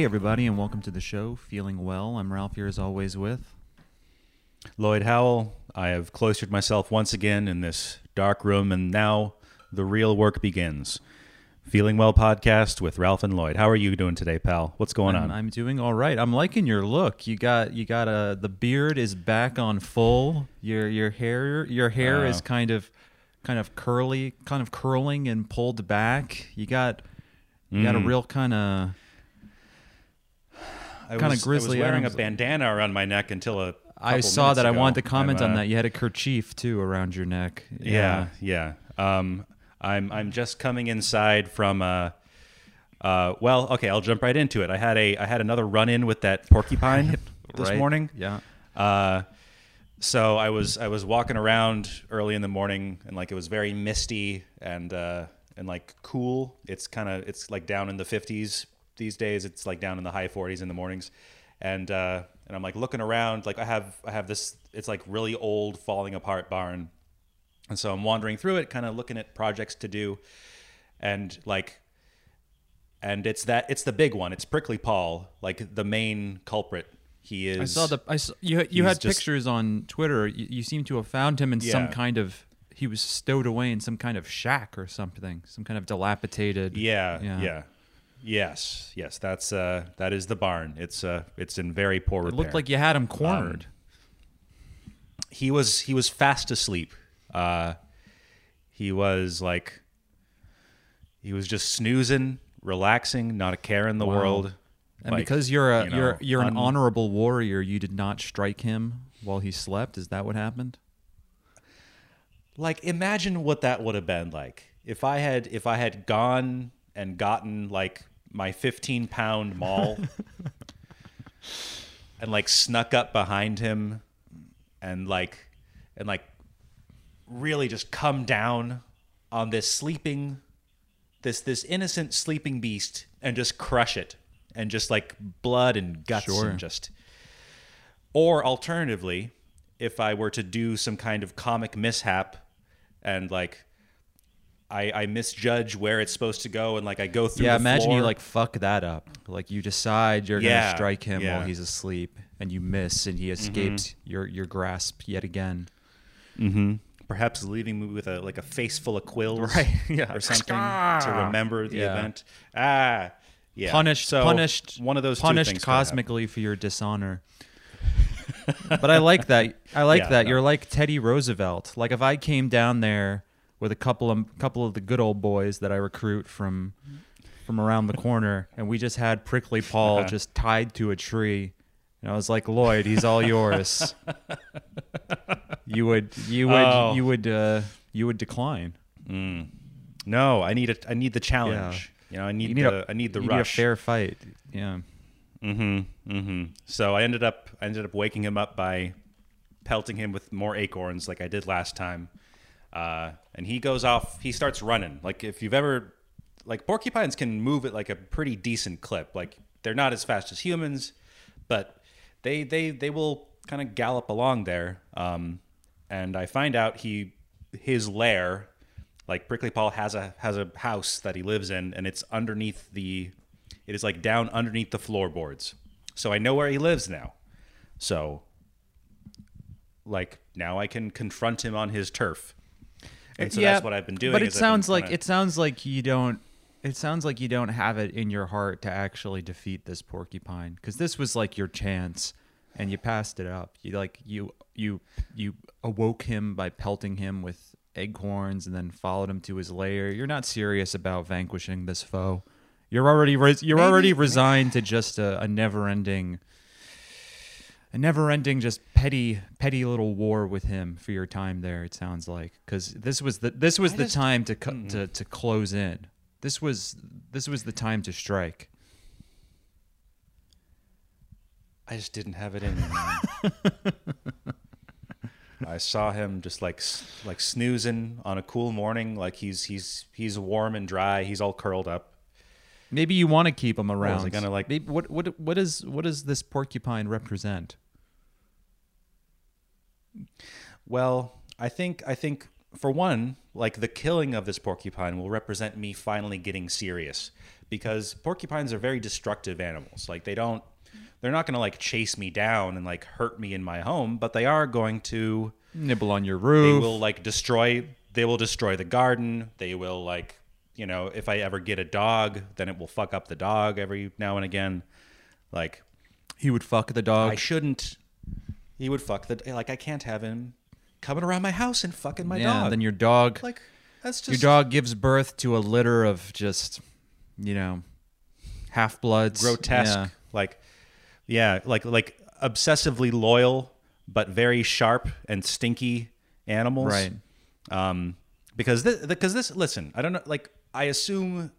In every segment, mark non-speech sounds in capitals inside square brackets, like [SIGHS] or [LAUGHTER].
Hey, everybody, and welcome to the show. Feeling well. I'm Ralph here as always with. Lloyd Howell, I have cloistered myself once again in this dark room, and now the real work begins. Feeling Well podcast with Ralph and Lloyd. How are you doing today, pal? What's going I'm, on? I'm doing all right. I'm liking your look. You got you got a the beard is back on full. Your your hair your hair is kind of kind of curly, kind of curling and pulled back. You got you got a Mm. real kind of I kinda was, grizzly I was wearing Adams. a bandana around my neck until a. I saw that. I wanted to comment I'm, on uh, that. You had a kerchief too around your neck. Yeah, yeah. Um, I'm I'm just coming inside from. Uh, uh, well, okay, I'll jump right into it. I had a I had another run in with that porcupine [LAUGHS] this Right. morning. Yeah. Uh, so I was I was walking around early in the morning and like it was very misty and uh, and like cool. It's kind of it's like down in the 50s these days. It's like down in the high 40s in the mornings, and uh, and I'm like looking around. Like I have I have this. It's like really old, falling apart barn, and so I'm wandering through it, kind of looking at projects to do, and like. And it's that it's the big one. It's Prickly Paul, like the main culprit. He is. I saw the. I saw, you. You had just- pictures on Twitter. You, you seem to have found him in some kind of. He was stowed away in some kind of shack or something. Some kind of dilapidated. Yeah, Yeah. yeah, Yes, yes. That's uh, that is the barn. It's uh, it's in very poor repair. It looked like you had him cornered. he was he was fast asleep. Uh, he was like he was just snoozing, relaxing, not a care in the Wow. world. and Like, because you're a you know, you're you're an honorable warrior, you did not strike him while he slept. Is that what happened? like imagine what that would have been like if I had if I had gone and gotten like my 15 pound maul [LAUGHS] and like snuck up behind him and like and like really just come down on this sleeping this this innocent sleeping beast and just crush it and just like blood and guts Sure. and just or alternatively if i were to do some kind of comic mishap and like i i misjudge where it's supposed to go and like i go through yeah, the imagine you like fuck that up. Like you decide you're Yeah, gonna strike him yeah. while he's asleep, and you miss, and he escapes Mm-hmm. your your grasp yet again. Mm-hmm. perhaps leaving me with a like a face full of quills [LAUGHS] Right, yeah. or something to remember the Yeah. event ah yeah punished so punished one of those punished things cosmically for your dishonor but i like that i like [LAUGHS] Yeah, that no. you're like teddy roosevelt like if i came down there with a couple of couple of the good old boys that i recruit from from around the corner and we just had prickly paul Uh-huh. just tied to a tree and i was like lloyd he's all yours you would you would Oh. you would uh you would decline no i need a i need the challenge you know i need, need the a i need the you rush need a fair fight yeah Mm-hmm. Mm-hmm. So I ended up I ended up waking him up by pelting him with more acorns like I did last time. Uh, and he goes off. He starts running. Like if you've ever like porcupines can move at like a pretty decent clip. Like they're not as fast as humans, but they they they will kind of gallop along there. Um, and I find out he his lair like prickly paul has a has a house that he lives in and it's underneath the it is like down underneath the floorboards so i know where he lives now so like now i can confront him on his turf and so that's what i've been doing But it is sounds like kinda- it sounds like you don't. It sounds like you don't have it in your heart to actually defeat this porcupine because this was like your chance, and you passed it up. You like you you you awoke him by pelting him with acorns and then followed him to his lair. You're not serious about vanquishing this foe. You're already res- you're already resigned to just a, a never-ending, a never-ending, just petty, petty little war with him for your time there. It sounds like because this was the this was I the just- time to, co- to to close in. This was this was the time to strike. i just didn't have it in me [LAUGHS] i saw him just like like snoozing on a cool morning like he's he's he's warm and dry he's all curled up Maybe you want to keep him around. it gonna, like- Maybe, what what what is what does this porcupine represent? Well, I think I think for one, like the killing of this porcupine will represent me finally getting serious because porcupines are very destructive animals. Like they don't, they're not going to like chase me down and like hurt me in my home, but they are going to. Nibble on your roof. They will like destroy. They will destroy the garden. They will like, you know, if I ever get a dog, then it will fuck up the dog every now and again. Like he would fuck the dog. I shouldn't. He would fuck the like. I can't have him coming around my house and fucking my yeah, dog. then your dog like that's your dog gives birth to a litter of just you know half bloods. grotesque. Yeah. Like yeah, like like obsessively loyal but very sharp and stinky animals. Right. Um, because this, because this, listen, I don't know. Like I assume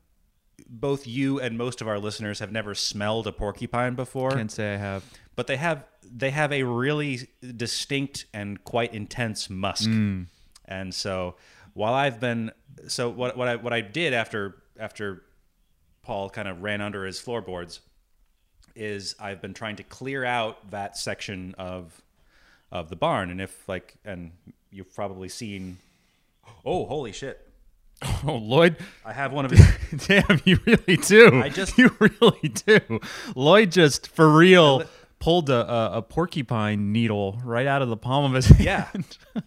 both you and most of our listeners have never smelled a porcupine before. Can't say I have. but they have they have a really distinct and quite intense musk. Mm. And so while I've been so what what I what I did after after Paul kind of ran under his floorboards is I've been trying to clear out that section of of the barn and if like and you've probably seen oh holy shit [LAUGHS] Oh, Lloyd. I have one of his [LAUGHS] Damn, you really do. I just- you really do. Lloyd just for real pulled a, a, a porcupine needle right out of the palm of his hand. yeah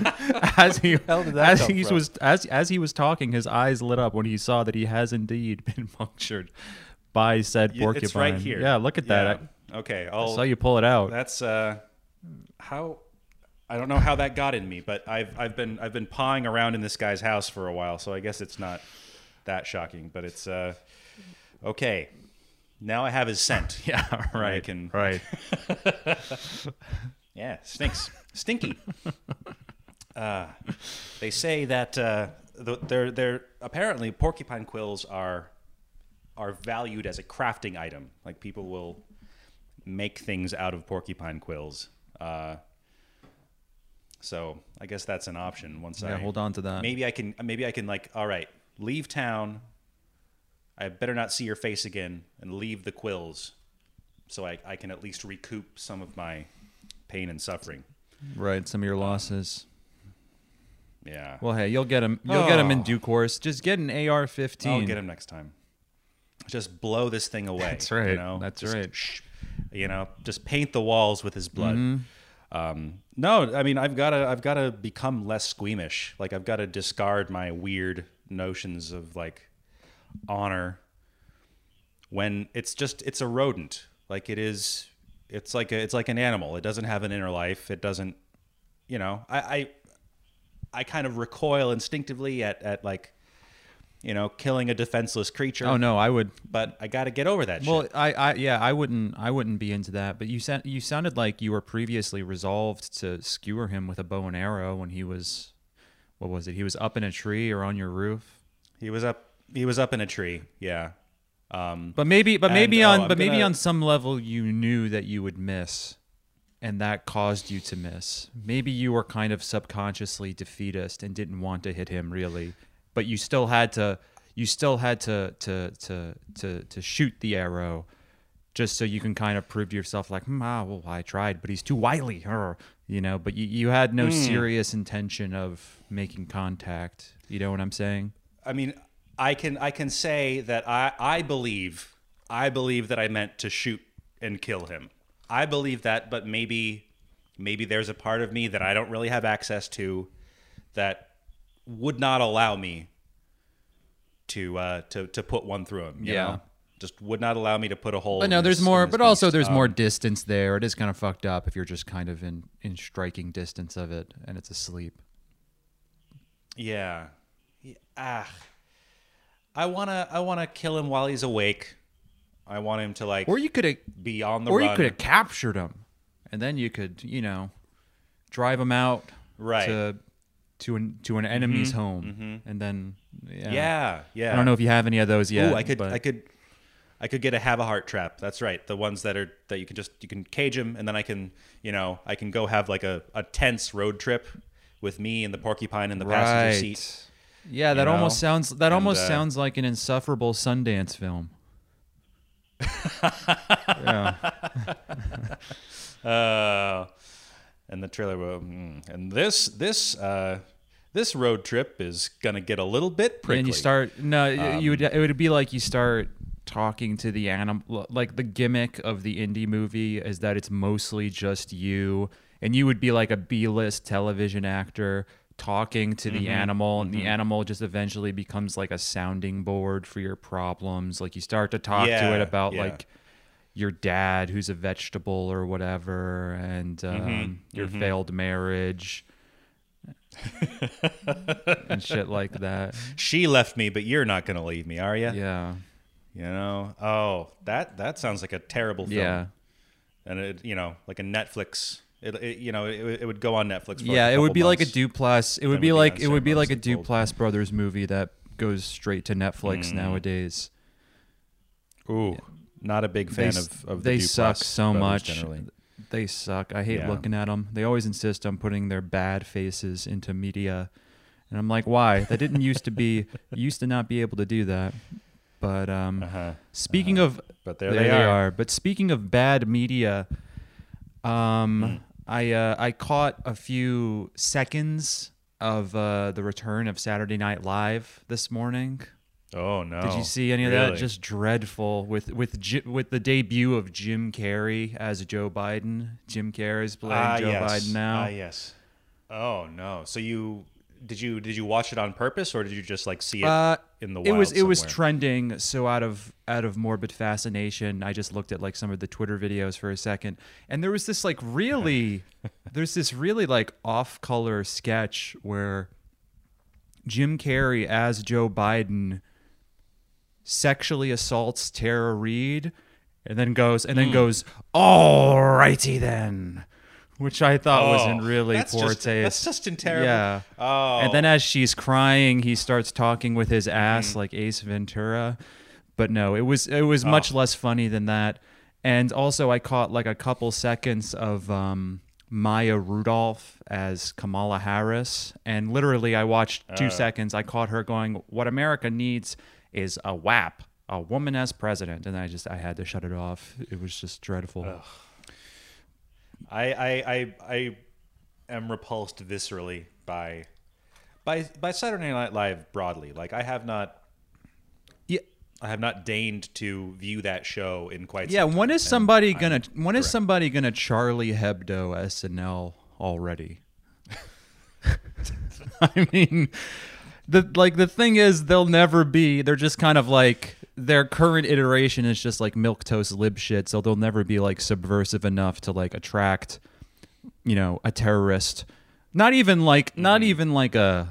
[LAUGHS] as he that as he from? was as as he was talking, his eyes lit up when he saw that he has indeed been punctured by said porcupine. it's right here Yeah, look at that. Yeah. okay I I'll saw you pull it out. That's uh, how I don't know how that got in me, but I've I've been I've been pawing around in this guy's house for a while, so I guess it's not that shocking. But it's uh, okay. Now I have his scent. [LAUGHS] yeah, right. can- right. [LAUGHS] Yeah, stinks, stinky. [LAUGHS] Uh, they say that uh, they're they're apparently porcupine quills are are valued as a crafting item. Like people will make things out of porcupine quills. Uh, so I guess that's an option. Once Yeah, I hold on to that. maybe I can maybe I can like all right leave town. I better not see your face again and leave the quills, so I, I can at least recoup some of my pain and suffering. Right, some of your losses. Yeah. Well, hey, you'll get him. You'll get him in Oh. due course. Just get an AR-15. I'll get him next time. Just blow this thing away. That's right. You know? That's Just right. shh, you know, just paint the walls with his blood. Mm-hmm. Um, no, I mean, I've got to, I've got to become less squeamish. Like, I've got to discard my weird notions of like honor when it's just, it's a rodent. Like it is, it's like a, it's like an animal. It doesn't have an inner life. It doesn't, you know, I, I, I kind of recoil instinctively at, at like, you know, killing a defenseless creature. Oh no, I would. But I got to get over that Well, shit. I, I, yeah, I wouldn't, I wouldn't be into that. But you sound, you sounded like you were previously resolved to skewer him with a bow and arrow when he was, what was it? He was up in a tree or on your roof. He was up. He was up in a tree. Yeah. Um, But maybe, but maybe oh, on, I'm but maybe gonna- on some level you knew that you would miss, and that caused you to miss. Maybe you were kind of subconsciously defeatist and didn't want to hit him really, but you still had to. You still had to to to to to shoot the arrow, just so you can kind of prove to yourself like, hmm, ah, well, I tried, but he's too wily, or you know. But you, you had no serious intention of making contact. You know what I'm saying? I mean, I can I can say that I I believe I believe that I meant to shoot and kill him. I believe that, but maybe maybe there's a part of me that I don't really have access to that would not allow me to uh to to put one through him. Yeah. know? Just would not allow me to put a hole. But no, there's this- more. But also, beast. there's Um, more distance there. It is kind of fucked up if you're just kind of in in striking distance of it and it's asleep. Yeah. Yeah, Ah. I wanna I wanna kill him while he's awake. I want him to like Or you could have, be on the or run. you could have captured him, and then you could, you know, drive him out Right. to to an to an enemy's home, and then yeah. yeah, yeah. I don't know if you have any of those yet. Ooh, I could but- I could I could get a Havahart trap. That's right. The ones that are that you can just you can cage him and then I can, you know, I can go have like a, a tense road trip with me and the porcupine in the passenger seat. Yeah, that you almost sounds that And, almost uh, sounds like an insufferable Sundance film. [LAUGHS] yeah. [LAUGHS] Uh, and the trailer will, mm, and this this uh, this road trip is gonna get a little bit prickly. and you start no you would Um, it would be like you start talking to the animal like the gimmick of the indie movie is that it's mostly just you and you would be like a b-list television actor talking to Mm-hmm. the animal and the animal just eventually becomes like a sounding board for your problems like you start to talk to it about yeah. like your dad who's a vegetable or whatever and um, Mm-hmm, your failed marriage and shit like that [LAUGHS] she left me, but you're not gonna leave me, are you? yeah You know? Oh, that that sounds like a terrible film. yeah and it you know like a Netflix. It, it you know it, it would go on Netflix. For yeah, like it would be like a months. Duplass. It would be be like it would be like a. Duplass brothers movie that goes straight to Netflix Mm. nowadays. Ooh, not a big fan they of of the they suck so much. Generally. They suck. I hate Yeah. looking at them. They always insist on putting their bad faces into media, and I'm like, why? That didn't used to be. [LAUGHS] used to not be able to do that. But um, Uh-huh. speaking of But there, they, are. But speaking of bad media, um, Hmm. I uh, I caught a few seconds of uh, the return of Saturday Night Live this morning. Oh no! Did you see any of that? Just dreadful with with with the debut of Jim Carrey as Joe Biden. Jim Carrey's playing Ah, Joe yes. Biden now. Ah, yes. Oh no! So you did you did you watch it on purpose or did you just like see it Uh, in the it wild was it was trending so out of out of morbid fascination i just looked at like some of the twitter videos for a second and there was this like really [LAUGHS] there's this really like off color sketch where jim carrey as joe biden sexually assaults tara reade and then goes and Hmm. then goes alrighty then which i thought was in Oh, really that's poor just, taste That's just in terrible. yeah Oh. and then as she's crying, he starts talking with his ass Mm-hmm. like Ace Ventura. But no, it was it was much Oh. less funny than that. And also I caught like a couple seconds of um, Maya Rudolph as Kamala Harris. And literally I watched Uh. two seconds. I caught her going, What America needs is a WAP, a woman as president. And I just I had to shut it off. It was just dreadful. I, I I I am repulsed viscerally by by by Saturday Night Live broadly. Like I have not. I have not deigned to view that show in quite Yeah, some when is and somebody I'm gonna when is correct. somebody gonna Charlie Hebdo SNL already? [LAUGHS] I mean, the like the thing is they'll never be. They're just kind of like their current iteration is just like milk toast lib shit. So they'll never be like subversive enough to like attract, you know, a terrorist. Not even like not Mm-hmm. even like a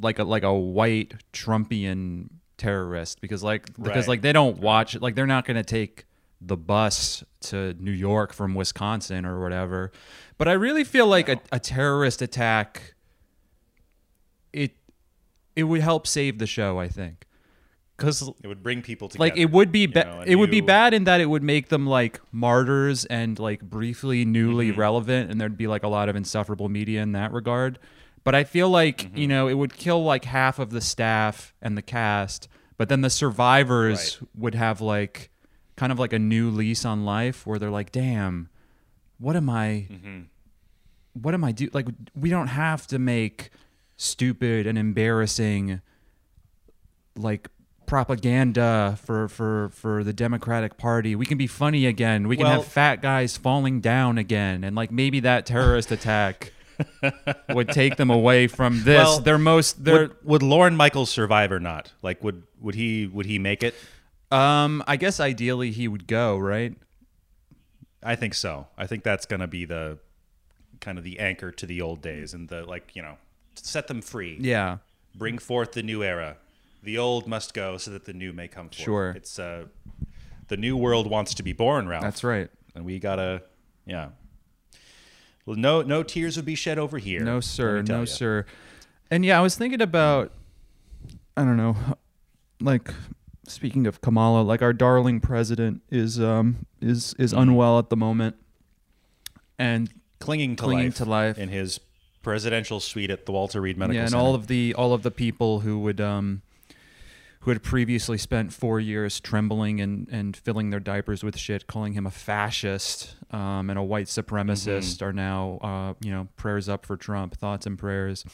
like a like a white Trumpian terrorist because like because Right. like they don't watch it like they're not going to take the bus to New York from Wisconsin or whatever. But I really feel like a, a terrorist attack it it would help save the show, I think. Cuz It would bring people together. like it would be you know, it would be bad in that it would make them like martyrs and like briefly newly Mm-hmm. relevant and there'd be like a lot of insufferable media in that regard but i feel like Mm-hmm. you know it would kill like half of the staff and the cast but then the survivors would have like kind of like a new lease on life where they're like damn what am i Mm-hmm. what am i do like we don't have to make stupid and embarrassing like propaganda for for for the Democratic Party. We can be funny again. We can Well- have fat guys falling down again, and like maybe that terrorist attack would take them away from this. Well, their most their would, would Lorne Michaels survive or not? Like would would he would he make it? um. I guess ideally he would go right. I think so. I think that's going to be the kind of the anchor to the old days and the like, you know, set them free. Yeah. Bring forth the new era. The old must go so that the new may come forth. Sure. It's uh the new world wants to be born, Ralph. That's right. And we got to yeah. Well, no no tears would be shed over here. No sir, no ya. sir. And yeah, I was thinking about I don't know, like speaking of Kamala, like our darling president is um is is unwell at the moment. And Clinging to Clinging life. to life. in his presidential suite at the Walter Reed Medical yeah, and Center. all of the all of the people who would um who had previously spent four years trembling and, and filling their diapers with shit, calling him a fascist um, and a white supremacist, Mm-hmm. are now, uh, you know, prayers up for Trump, thoughts and prayers.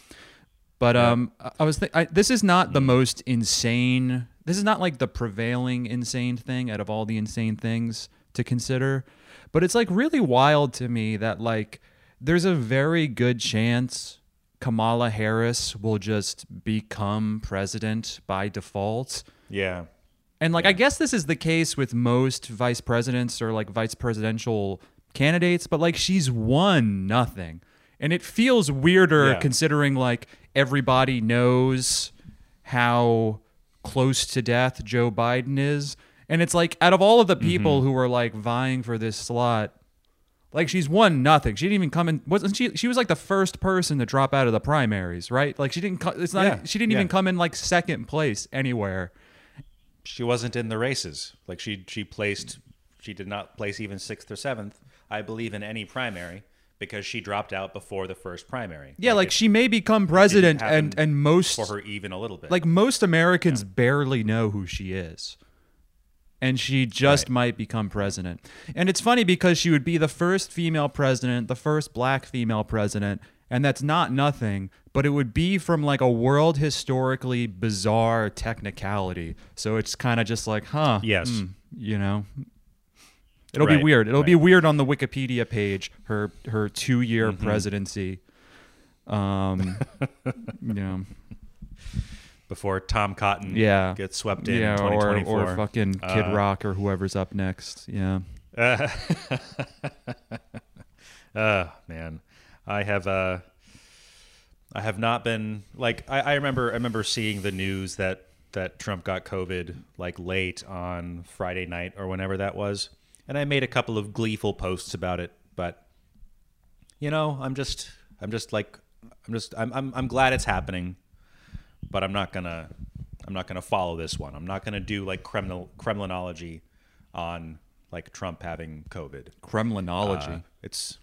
But um, I- I was th- I, this is not Mm. the most insane. This is not like the prevailing insane thing out of all the insane things to consider. But it's like really wild to me that like there's a very good chance Kamala Harris will just become president by default. Yeah. And like I guess this is the case with most vice presidents or like vice presidential candidates, but like she's won nothing. And it feels weirder Yeah. considering like everybody knows how close to death Joe Biden is. And it's like out of all of the mm-hmm. people who are like vying for this slot, like she's won nothing. She didn't even come in. Wasn't she? She was like the first person to drop out of the primaries, right? Like she didn't. co- It's not. Yeah, She didn't yeah. even come in like second place anywhere. She wasn't in the races. Like she she placed she did not place even sixth or seventh, I believe, in any primary because she dropped out before the first primary. Yeah, like it- she may become president, and and most for her even a little bit. like most Americans barely know who she is. And she just Right. might become president. And it's funny because she would be the first female president, the first black female president, and that's not nothing, but it would be from like a world historically bizarre technicality. So it's kind of just like, huh. Yes. hmm, you know. It'll be weird. It'll be weird on the Wikipedia page, her her 2-year Mm-hmm. presidency. Um, [LAUGHS] you know. Before Tom Cotton Yeah. gets swept in yeah, in or 2024. or fucking Kid Uh, Rock or whoever's up next. Yeah. [LAUGHS] Uh, man, I have uh, I have not been like I, I remember I remember seeing the news that that Trump got COVID like late on Friday night or whenever that was, and I made a couple of gleeful posts about it. But you know, I'm just I'm just like I'm just I'm I'm, I'm glad it's happening, but I'm not gonna I'm not gonna follow this one. I'm not gonna do like Kremlin Kremlinology on like Trump having COVID. Kremlinology. Uh, it's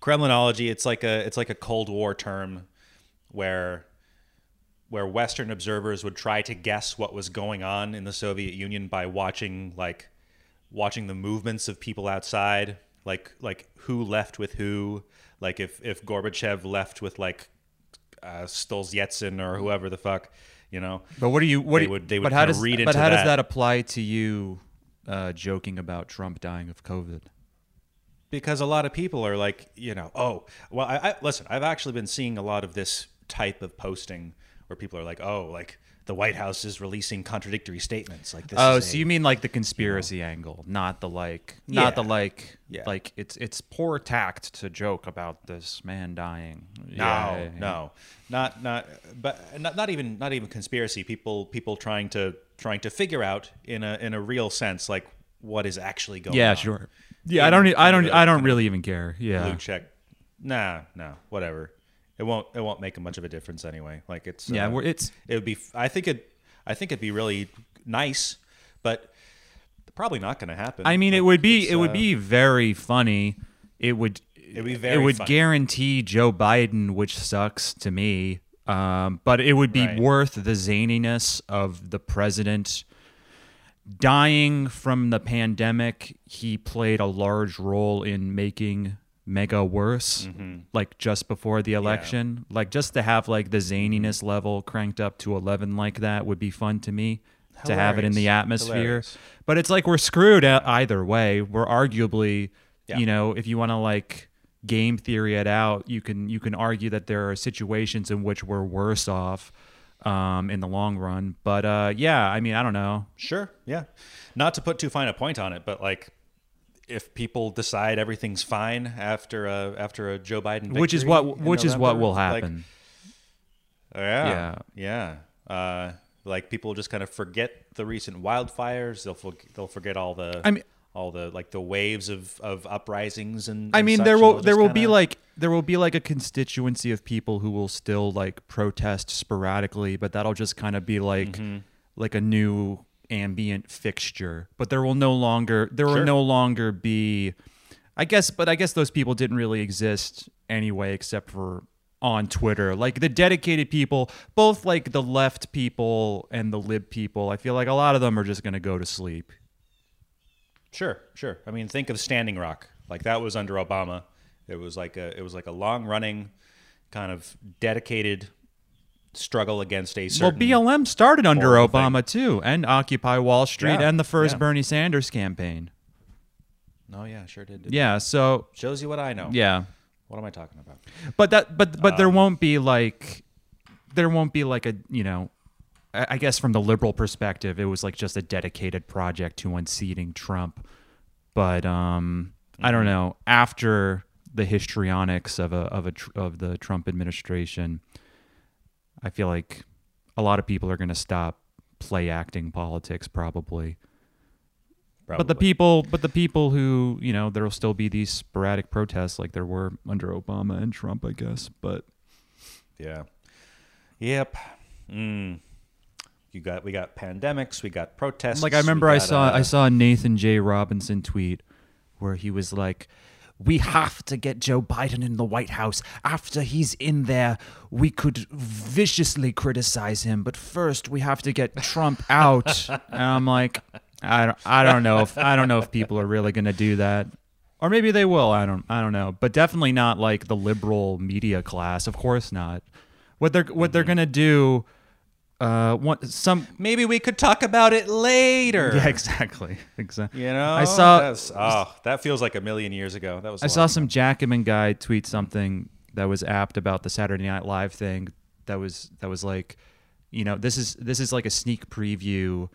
Kremlinology. It's like a it's like a Cold War term where where Western observers would try to guess what was going on in the Soviet Union by watching like watching the movements of people outside, like like who left with who, like if if Gorbachev left with like uh, Stolzyetsin or whoever the fuck, you know. but what do you what they do you- would- they would but how does read but into how does that. that apply to you uh, joking about Trump dying of COVID? because a lot of people are like, you know, oh, well, I, I listen. I've actually been seeing a lot of this type of posting where people are like, oh, like the White House is releasing contradictory statements. Like this. Oh, so a- you mean like the conspiracy angle, not the like, not the like, Yeah. like it's it's poor tact to joke about this man dying. No, Yeah, yeah, yeah. no, not not, but not, not even not even conspiracy. People people trying to trying to figure out in a in a real sense like what is actually going on. Yeah, on. sure. Yeah, I don't. I don't. I don't really even care. Yeah. Blue check. Nah, no, whatever. It won't it won't make much of a difference anyway. Like it's Yeah, uh, it's it would be i think it i think it'd be really nice but probably not going to happen I mean, it would be it would uh, be very funny. It would It'd be it would guarantee Joe Biden, which sucks to me. Um, but it would be Right. worth the zaniness of the president dying from the pandemic. He played a large role in making mega worse like just before the election like just to have like the zaniness level cranked up to 11 like that would be fun to me to have it in the atmosphere Hilarious. but it's like we're screwed either way. We're arguably, Yeah. you know, if you want to like game theory it out, you can you can argue that there are situations in which we're worse off um, in the long run. But uh, yeah, I mean, I don't know. sure yeah not to put too fine a point on it but like if people decide everything's fine after a after a joe biden victory, which is what which is what will like, happen. yeah yeah uh like people just kind of forget the recent wildfires they'll for, they'll forget all the I mean- all the like the waves of of uprisings and I mean, there will there will be kinda- like there will be like a constituency of people who will still like protest sporadically, but that'll just kind of be like Mm-hmm. like a new ambient fixture. But there will no longer there will no longer be, I guess. But I guess those people didn't really exist anyway, except for on Twitter. Like the dedicated people, both like the left people and the lib people. I feel like a lot of them are just gonna go to sleep. Sure, sure. I mean, think of Standing Rock. Like that was under Obama. It was like a it was like a long running, kind of dedicated struggle against a Well. BLM started under Obama too, and Occupy Wall Street, Yeah, and the first yeah. Bernie Sanders campaign. Oh yeah, sure did. Yeah, so Shows you what I know. yeah, What am I talking about? but that, but but there Um, won't be like, there won't be like a you know, I I guess from the liberal perspective, it was like just a dedicated project to unseating Trump. But um, I Mm-hmm. don't know. After the histrionics of a of a tr- of the Trump administration, I feel like a lot of people are going to stop play acting politics probably. But the people, but the people who you know, there will still be these sporadic protests like there were under Obama and Trump, I guess. But Yeah. Yep. Mm. You got we got pandemics, we got protests. like I remember I saw uh, I saw a Nathan J. Robinson tweet where he was like, "We have to get Joe Biden in the White House. After he's in there, we could viciously criticize him, but first we have to get Trump out." and I'm like, I don't, I don't know if I don't know if people are really going to do that. Or maybe they will. I don't. I don't know. But definitely not like the liberal media class. Of course not. What they're what they're mm-hmm. gonna do. Uh, one some maybe we could talk about it later. [LAUGHS] yeah, exactly. Exactly. You know, I saw oh, that feels like a million years ago. That was. I saw some Jackman guy tweet something that was apt about the Saturday Night Live thing. That was that was like, you know, this is this is like a sneak preview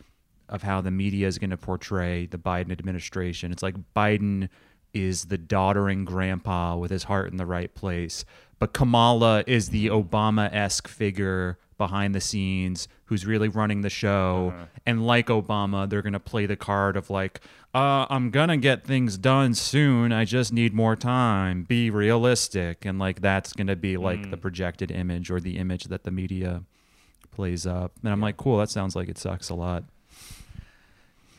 of how the media is going to portray the Biden administration. It's like Biden is the doddering grandpa with his heart in the right place, but Kamala is the Obama esque figure behind the scenes who's really running the show. And like Obama, they're going to play the card of like, uh, I'm going to get things done soon. I just need more time. Be realistic. And like, that's going to be like the projected image or the image that the media plays up. And I'm like, cool, that sounds like it sucks a lot.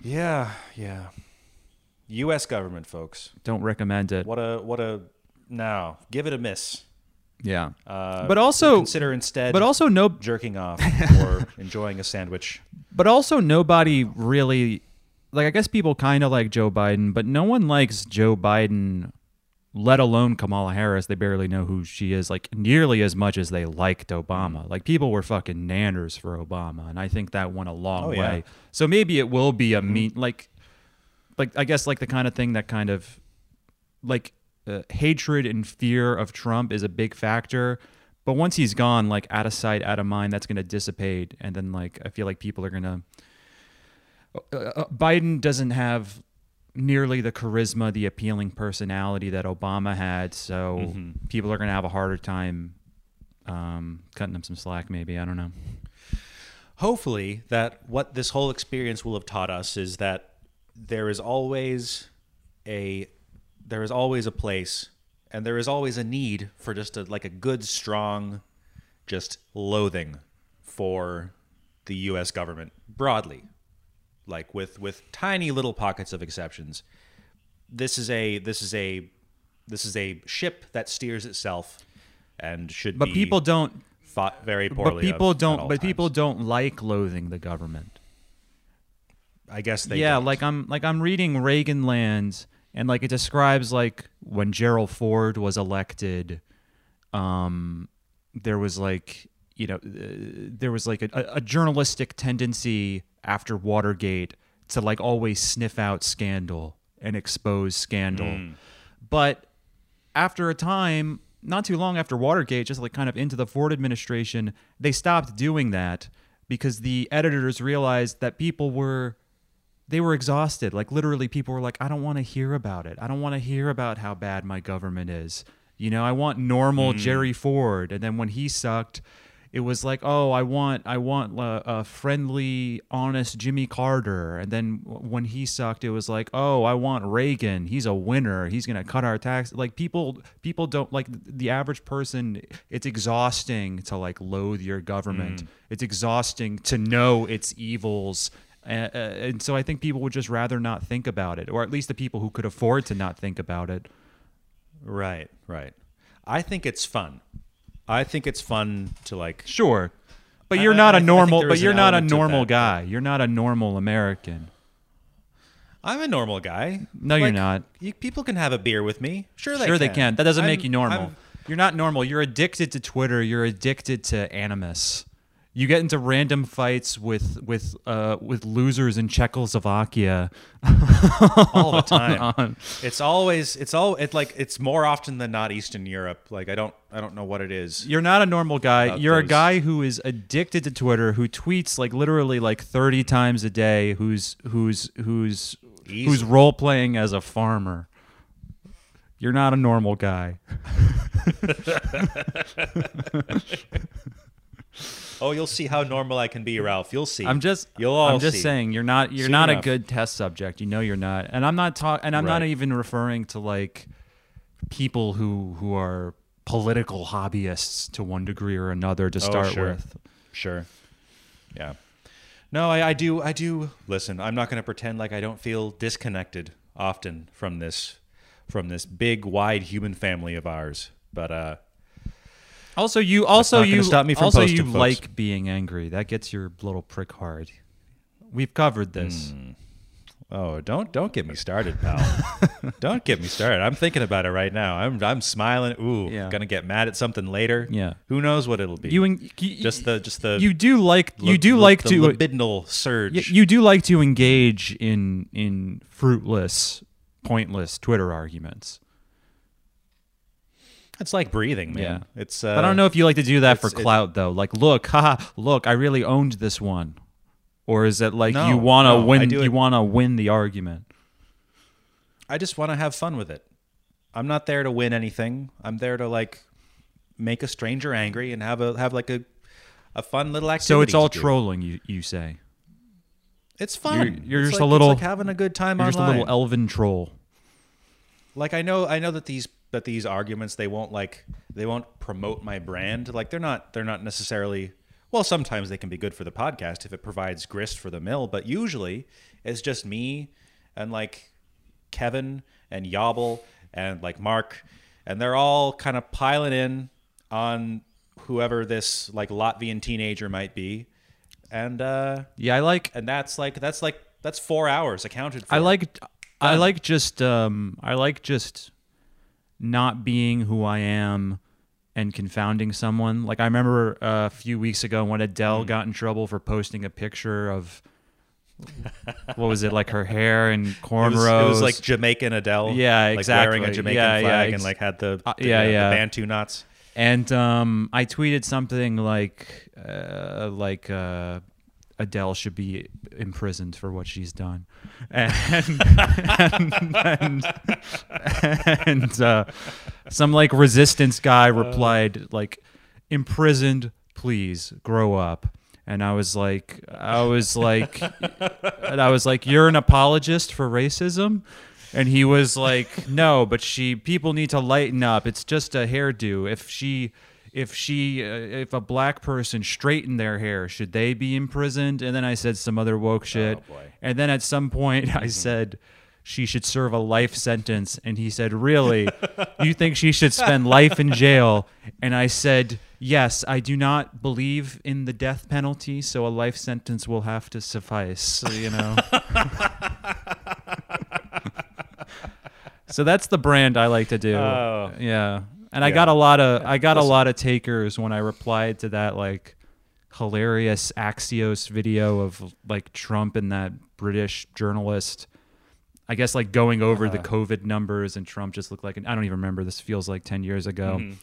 Yeah, yeah. U.S. government, folks. Don't recommend it. What a what a. No, give it a miss. Yeah. Uh, But also- consider instead. But also no jerking off [LAUGHS] or enjoying a sandwich. But also, nobody really like. I guess people kind of like Joe Biden, but no one likes Joe Biden, let alone Kamala Harris. They barely know who she is, like nearly as much as they liked Obama. Like people were fucking nanners for Obama, and I think that went a long Oh, way. yeah. So maybe it will be a mean like, like I guess like the kind of thing that kind of like uh, hatred and fear of Trump is a big factor. But once he's gone, like out of sight, out of mind, that's going to dissipate. And then, like, I feel like people are going to. Uh, uh, Biden doesn't have nearly the charisma, the appealing personality that Obama had. So people are going to have a harder time um, cutting him some slack, maybe. I don't know. Hopefully, that what this whole experience will have taught us is that there is always a there is always a place and there is always a need for just a like a good strong just loathing for the US government broadly like with with tiny little pockets of exceptions this is a this is a this is a ship that steers itself and should But be people don't. fought very poorly But people of- don't. But people don't like loathing the government. I guess they yeah, don't. like I'm like I'm reading Reagan Lands and like it describes like when Gerald Ford was elected, um, there was like you know uh, there was like a, a journalistic tendency after Watergate to like always sniff out scandal and expose scandal, but after a time, not too long after Watergate, just like kind of into the Ford administration, they stopped doing that because the editors realized that people were they were exhausted. Like literally people were like I don't want to hear about it. I don't want to hear about how bad my government is. You know, I want normal Jerry Ford. And then when he sucked, it was like, "Oh, I want I want uh, a friendly, honest Jimmy Carter." And then when he sucked, it was like, "Oh, I want Reagan. He's a winner. He's going to cut our tax." Like people people don't like the average person, it's exhausting to like loathe your government. It's exhausting to know its evils. Uh, uh, and so I think people would just rather not think about it, or at least the people who could afford to not think about it. Right, right. I think it's fun. I think it's fun to like. Sure, but you're I- not I a normal. But you're not a normal guy. You're not a normal American. I'm a normal guy. No, you're not. You, people can have a beer with me. Sure, they Sure can. they can. That doesn't make you normal. I'm- You're not normal. You're addicted to Twitter. You're addicted to animus. You get into random fights with with uh, with losers in Czechoslovakia. [LAUGHS] all the [LAUGHS] time. it's always it's all it like it's more often than not Eastern Europe. Like I don't I don't know what it is. You're not a normal guy. You're a guy who is addicted to Twitter, who tweets like literally like 30 times a day, who's who's who's who's role playing as a farmer. You're not a normal guy. [LAUGHS] Oh, you'll see how normal I can be, Ralph. You'll see. I'm just You'll all I'm just see. saying you're not you're Soon not enough. a good test subject. You know you're not. And I'm not talking and I'm not even referring to like people who who are political hobbyists to one degree or another to Oh, start sure. with. Sure. Yeah. No, I, I do. I do. Listen, I'm not going to pretend like I don't feel disconnected often from this, from this big, wide human family of ours. But uh, Also, you also you stop me from also posting, you folks. like being angry. That gets your little prick hard. We've covered this. Hmm. oh, don't don't get me started, pal. [LAUGHS] don't get me started. I'm thinking about it right now. I'm I'm smiling. Ooh, Yeah. gonna get mad at something later. Yeah. Who knows what it'll be? You, en- you just the just the you do like you do like the to libidinal surge. y- you do like to engage in in fruitless, pointless Twitter arguments. It's like breathing, man. Yeah. It's. Uh, I don't know if you like to do that for clout though. Like, look, [LAUGHS] haha, look, I really owned this one. Or is it like No, you want to no, win you want to win the argument? I just want to have fun with it. I'm not there to win anything. I'm there to like make a stranger angry and have a have like a a fun little activity. So it's all trolling you you say. It's fun. You're- you're It's just like- a little- like having a good time You're online. just a little elven troll. like I know I know that these that these arguments they won't like they won't promote my brand. Like they're not they're not necessarily well, sometimes they can be good for the podcast if it provides grist for the mill, but usually it's just me and like Kevin and Yobble and like Mark and they're all kind of piling in on whoever this like Latvian teenager might be. And uh Yeah, I like and that's like that's like that's 4 hours accounted for. I like I like just um I like just not being who I am and confounding someone. Like I remember a few weeks ago when Adele Mm. got in trouble for posting a picture of what was it like her hair and [LAUGHS] It cornrows. was, it was like Jamaican Adele. Yeah, like exactly. Wearing a Jamaican Yeah, yeah, flag ex- and like had the, Uh, the, yeah, uh, the yeah. Bantu knots. And um, I tweeted something like, uh, like uh, Adele should be imprisoned for what she's done, and and, and, and, uh, some like resistance guy replied like, imprisoned, please grow up. And I was like, I was like, and I was like, you're an apologist for racism. And he was like, "No, but she people need to lighten up. It's just a hairdo. If she if she uh, if a black person straightened their hair, should they be imprisoned?" And then I said some other woke shit. Oh. And then at some point I said she should serve a life sentence and he said, "Really? you think she should spend life in jail?" And I said, "Yes, I do not believe in the death penalty, so a life sentence will have to suffice." So, you know. [LAUGHS] So that's the brand I like to do. Oh. yeah. And I got a lot of I got a lot of takers when I replied to that like hilarious Axios video of like Trump and that British journalist. I guess like going over the Uh-huh. COVID numbers and Trump just looked like an, I don't even remember. This feels like ten years ago, Mhm.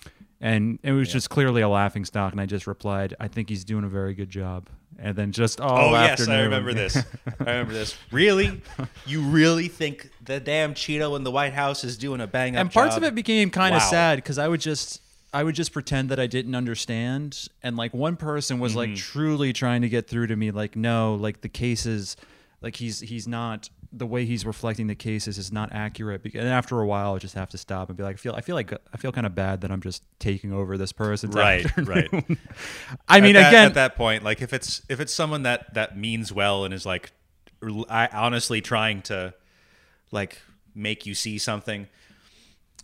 And it was Yeah. just clearly a laughing stock. And I just replied, "I think he's doing a very good job." And then just all Oh, all yes, I remember [LAUGHS] this. I remember this. Really? You really think the damn Cheeto in the White House is doing a bang up job? and parts job? of it became kind of Wow. sad because I would just I would just pretend that I didn't understand, and like one person was Mm-hmm. like truly trying to get through to me, like no, like the cases, like he's he's not the way he's reflecting the cases is not accurate. And after a while, I just have to stop and be like, I feel I feel like I feel kind of bad that I'm just taking over this person's [LAUGHS] Right, afternoon. right. I mean, at that, again, at that point, like if it's if it's someone that that means well and is like, I honestly trying to, like, make you see something,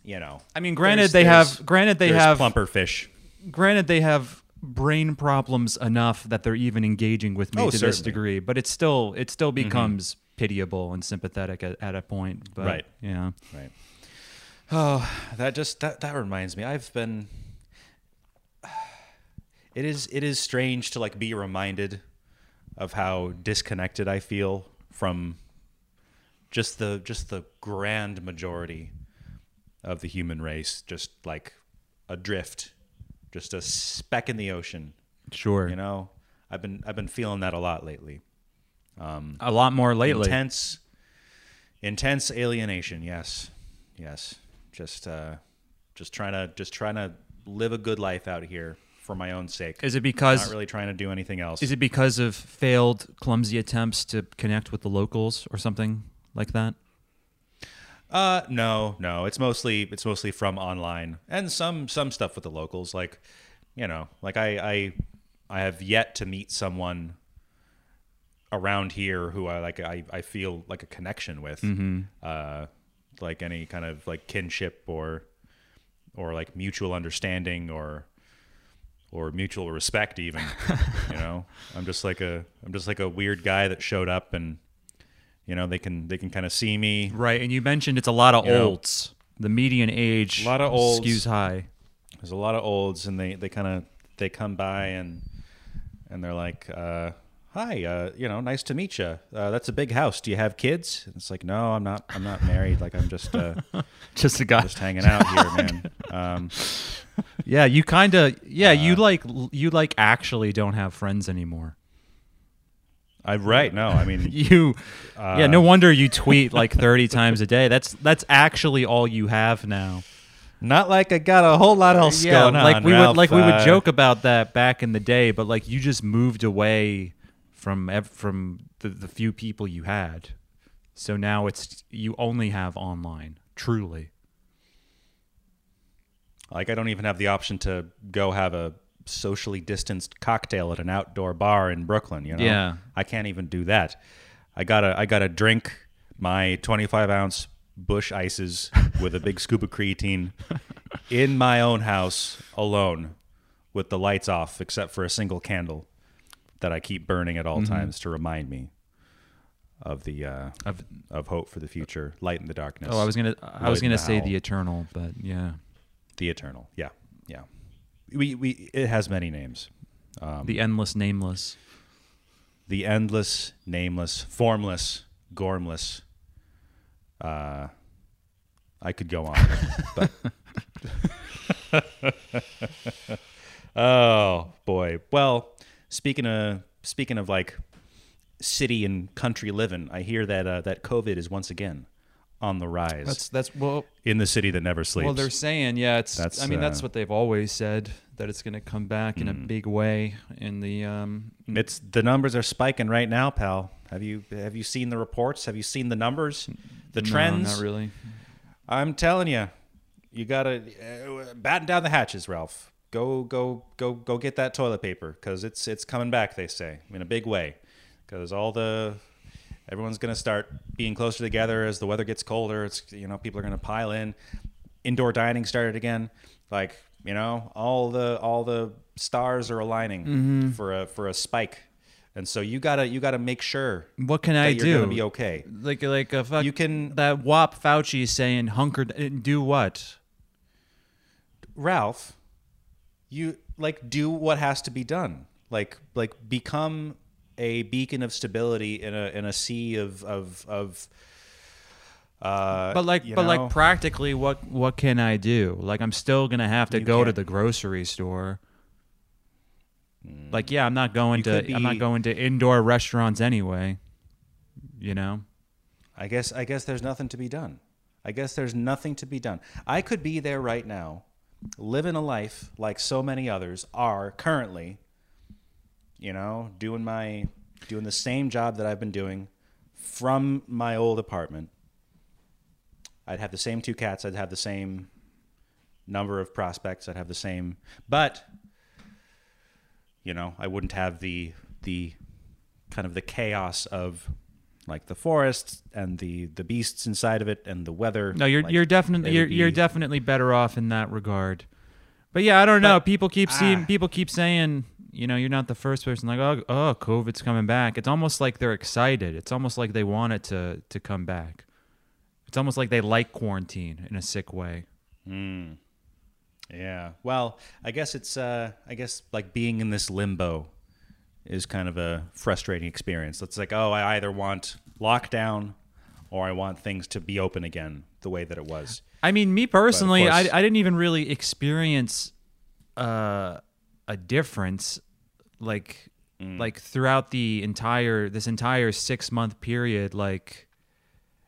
you know. I mean, granted they have granted they have plumper fish. granted they have brain problems enough that they're even engaging with me Oh, to this certainly. Mm-hmm. degree but it's still it still becomes pitiable and sympathetic at, at a point but Right. yeah Right. [SIGHS] Oh, that just that that reminds me. I've been. [SIGHS] It is it is strange to like be reminded of how disconnected I feel from just the just the grand majority of the human race, just like adrift, just a speck in the ocean. Sure. You know, I've been I've been feeling that a lot lately. A lot more lately. Intense, intense alienation. Yes, yes. Just uh, just trying to just trying to live a good life out here for my own sake. Is it because Not really trying to do anything else. is it because of failed clumsy attempts to connect with the locals or something like that? Uh, no, no. It's mostly it's mostly from online and some some stuff with the locals. Like, you know, like I I I have yet to meet someone around here who I like. I I feel like a connection with. Uh, like any kind of like kinship or or like mutual understanding or or mutual respect even you know [LAUGHS] i'm just like a i'm just like a weird guy that showed up and you know they can they can kind of see me Right, and you mentioned it's a lot of You know. olds. The median age A lot of olds. skews high. there's a lot of olds and they they kind of they come by and and they're like uh hi uh you know nice to meet you uh, that's a big house do you have kids and it's like no i'm not i'm not married like i'm just uh [LAUGHS] Just a guy. just hanging out here man um yeah, you kind of yeah, you Uh, like you like actually don't have friends anymore. i right no i mean [LAUGHS] You Yeah, Uh, no wonder you tweet like 30 times a day. That's that's actually all you have now. not like i got a whole lot else yeah, going on like we Ralph. would like we would Uh, joke about that back in the day, but like you just moved away from ev- from the, the few people you had. So now it's you only have online. Truly. Like I don't even have the option to go have a socially distanced cocktail at an outdoor bar in Brooklyn. You know, Yeah. I can't even do that. I gotta I gotta drink my 25 ounce Busch ices with a big [LAUGHS] scoop of creatine in my own house alone with the lights off except for a single candle that I keep burning at all times to remind me of the uh, Of- of hope for the future, light in the darkness. Oh, I was gonna I was gonna the say howl. the eternal, but yeah, The Eternal. Yeah, yeah. We we it has many names. Um, the endless, nameless. the endless, nameless, formless, gormless. Uh, I could go on, but [LAUGHS] [LAUGHS] oh boy. Well, speaking of speaking of like city and country living, I hear that uh, that COVID is once again on the rise That's that's well. in the city that never sleeps. Well, they're saying yeah. It's. That's, I mean, that's uh, what they've always said that it's going to come back in a big way in the. Um, It's the numbers are spiking right now, pal. Have you have you seen the reports? Have you seen the numbers, the no, trends? not really. I'm telling you, you gotta uh, batten down the hatches, Ralph. Go go go go get that toilet paper because it's it's coming back. They say in a big way because all the everyone's gonna start being closer together as the weather gets colder. It's you know people are gonna pile in. Indoor dining started again. Like you know all the all the stars are aligning Mm-hmm. for a for a spike. And so you gotta you gotta make sure What can that I you're do? be okay. Like like a fuck. You can- that WAP Fauci is saying hunker do what? Ralph, you like do what has to be done. Like like become a beacon of stability in a in a sea of of of uh But like but know, like practically, what what can I do? Like I'm still gonna have to You go to can't- the grocery store. Like yeah, I'm not going You to could I'm not going to indoor restaurants anyway. You know. I guess I guess there's nothing to be done. I guess there's nothing to be done. I could be there right now, living a life like so many others are currently, you know, doing my doing the same job that I've been doing from my old apartment. I'd have the same two cats, I'd have the same number of prospects, I'd have the same but you know, I wouldn't have the the kind of the chaos of like the forest and the the beasts inside of it and the weather. No, you're Like, you're definitely you're would you're definitely better off in that regard. But yeah, I don't know. People keep seeing ah. people keep saying, you know, you're not the first person like, oh, oh, COVID's coming back. It's almost like they're excited. It's almost like they want it to to come back. It's almost like they like quarantine in a sick way. Yeah. Well, I guess it's uh I guess like being in this limbo is kind of a frustrating experience. It's like, oh, I either want lockdown or I want things to be open again the way that it was. I mean, me personally, I, course- I didn't even really experience uh, a difference like like throughout the entire this entire six month period. Like,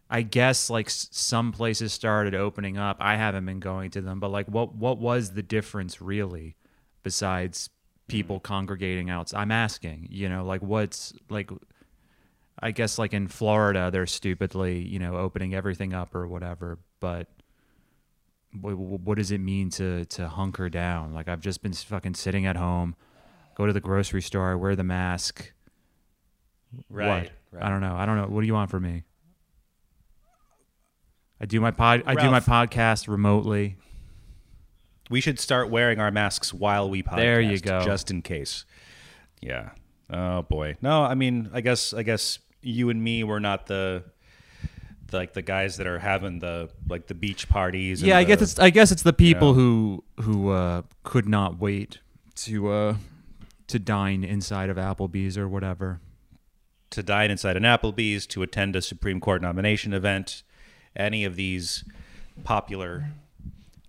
I guess like s- some places started opening up. I haven't been going to them, but like, what what was the difference really, besides people congregating outside? I'm asking, you know, like what's like. I guess like in Florida, they're stupidly, you know, opening everything up or whatever. But what, what does it mean to to hunker down? Like I've just been fucking sitting at home, go to the grocery store, wear the mask. What? I don't know. I don't know. What do you want from me? I do my pod. I do my podcast remotely. We should start wearing our masks while we podcast. There you go. Just in case. Yeah. Oh boy. No, I mean, I guess I guess you and me were not the, like the guys that are having the like the beach parties. Yeah, I the- guess it's I guess it's the people know. who who uh, could not wait to uh, to dine inside of Applebee's or whatever. to dine inside an Applebee's, to attend a Supreme Court nomination event, any of these popular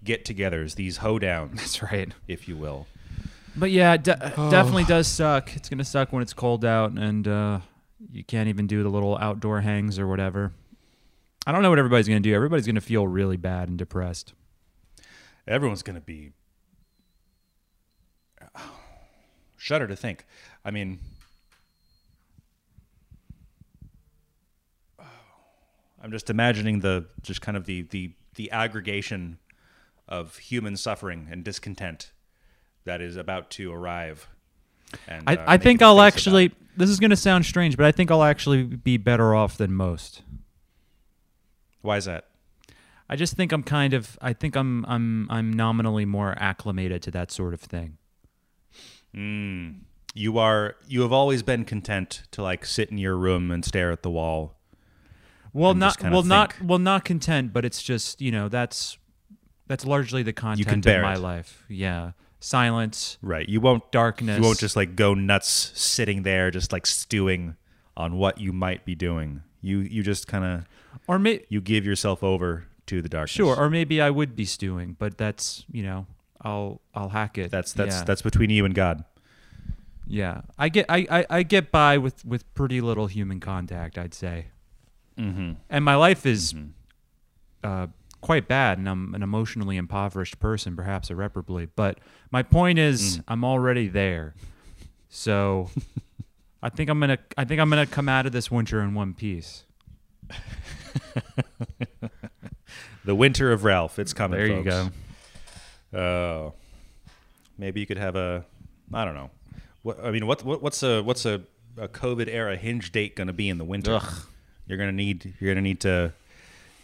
get-togethers, these hoedowns, That's right. if you will. But yeah, it de- definitely does suck. It's gonna suck when it's cold out and uh, you can't even do the little outdoor hangs or whatever. I don't know what everybody's gonna do. Everybody's gonna feel really bad and depressed. Everyone's going to be [SIGHS] shudder to think. I mean, [SIGHS] I'm just imagining the just kind of the the the aggregation of human suffering and discontent that is about to arrive. And, I, uh, I think I'll about actually. This is gonna sound strange, but I think I'll actually be better off than most. Why is that? I just think I'm kind of. I think I'm. I'm. I'm nominally more acclimated to that sort of thing. Mm. You are. You have always been content to like sit in your room and stare at the wall. Well, not well, not well, not content, but it's just you know that's that's largely the content can of my it. life. Yeah, silence, Right. You won't darkness. You won't just like go nuts sitting there, just like stewing on what you might be doing. You you just kind of or may, you give yourself over to the darkness. Sure, or maybe I would be stewing, but that's you know I'll I'll hack it. that's that's yeah. that's between you and God. yeah. I get I, I, I get by with with pretty little human contact, I'd say, Mm-hmm. and my life is uh, quite bad, and I'm an emotionally impoverished person, perhaps irreparably. But my point is, Mm. I'm already there, so I think I'm gonna I think I'm gonna come out of this winter in one piece. [LAUGHS] The winter of Ralph. It's coming. There you go. Oh, maybe you could have a. I don't know. What I mean, what, what what's a what's a, a COVID era hinge date going to be in the winter? Ugh. You're gonna need you're gonna need to,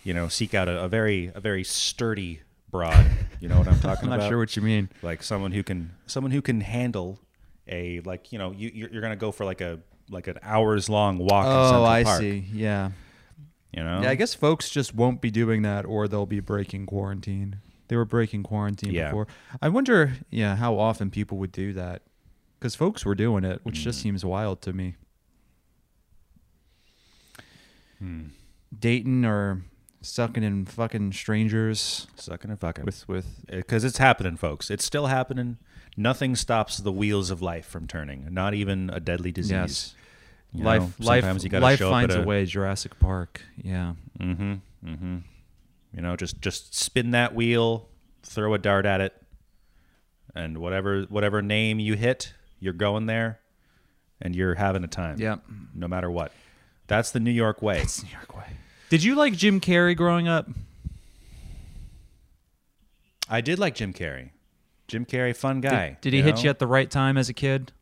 you know, seek out a, a very a very sturdy broad. You know what I'm [LAUGHS] talking about? I'm about? not sure what you mean. like someone who can someone who can handle a like you know you you're, you're gonna go for like a like an hours long walk. Park, Oh i see. Yeah. You know. Yeah, I guess folks just won't be doing that or they'll be breaking quarantine. They were breaking quarantine Yeah. before. I wonder, yeah, how often people would do that. Cuz folks were doing it, which Mm. just seems wild to me. Hmm. Dating or sucking in fucking strangers Sucking and fucking. with with because it's happening, folks. It's still happening. Nothing stops the wheels of life from turning. Not even a deadly disease. yes. You life know, life sometimes you gotta life finds at a way Jurassic Park. Yeah. Mm-hmm. Mm-hmm. You know, just just spin that wheel, throw a dart at it, and whatever whatever name you hit, you're going there, and you're having a time. Yeah. No matter what. That's the New York way. It's New York way. Did you like Jim Carrey growing up? I did like Jim Carrey. Jim Carrey, fun guy. Did, did he hit know? you at the right time as a kid?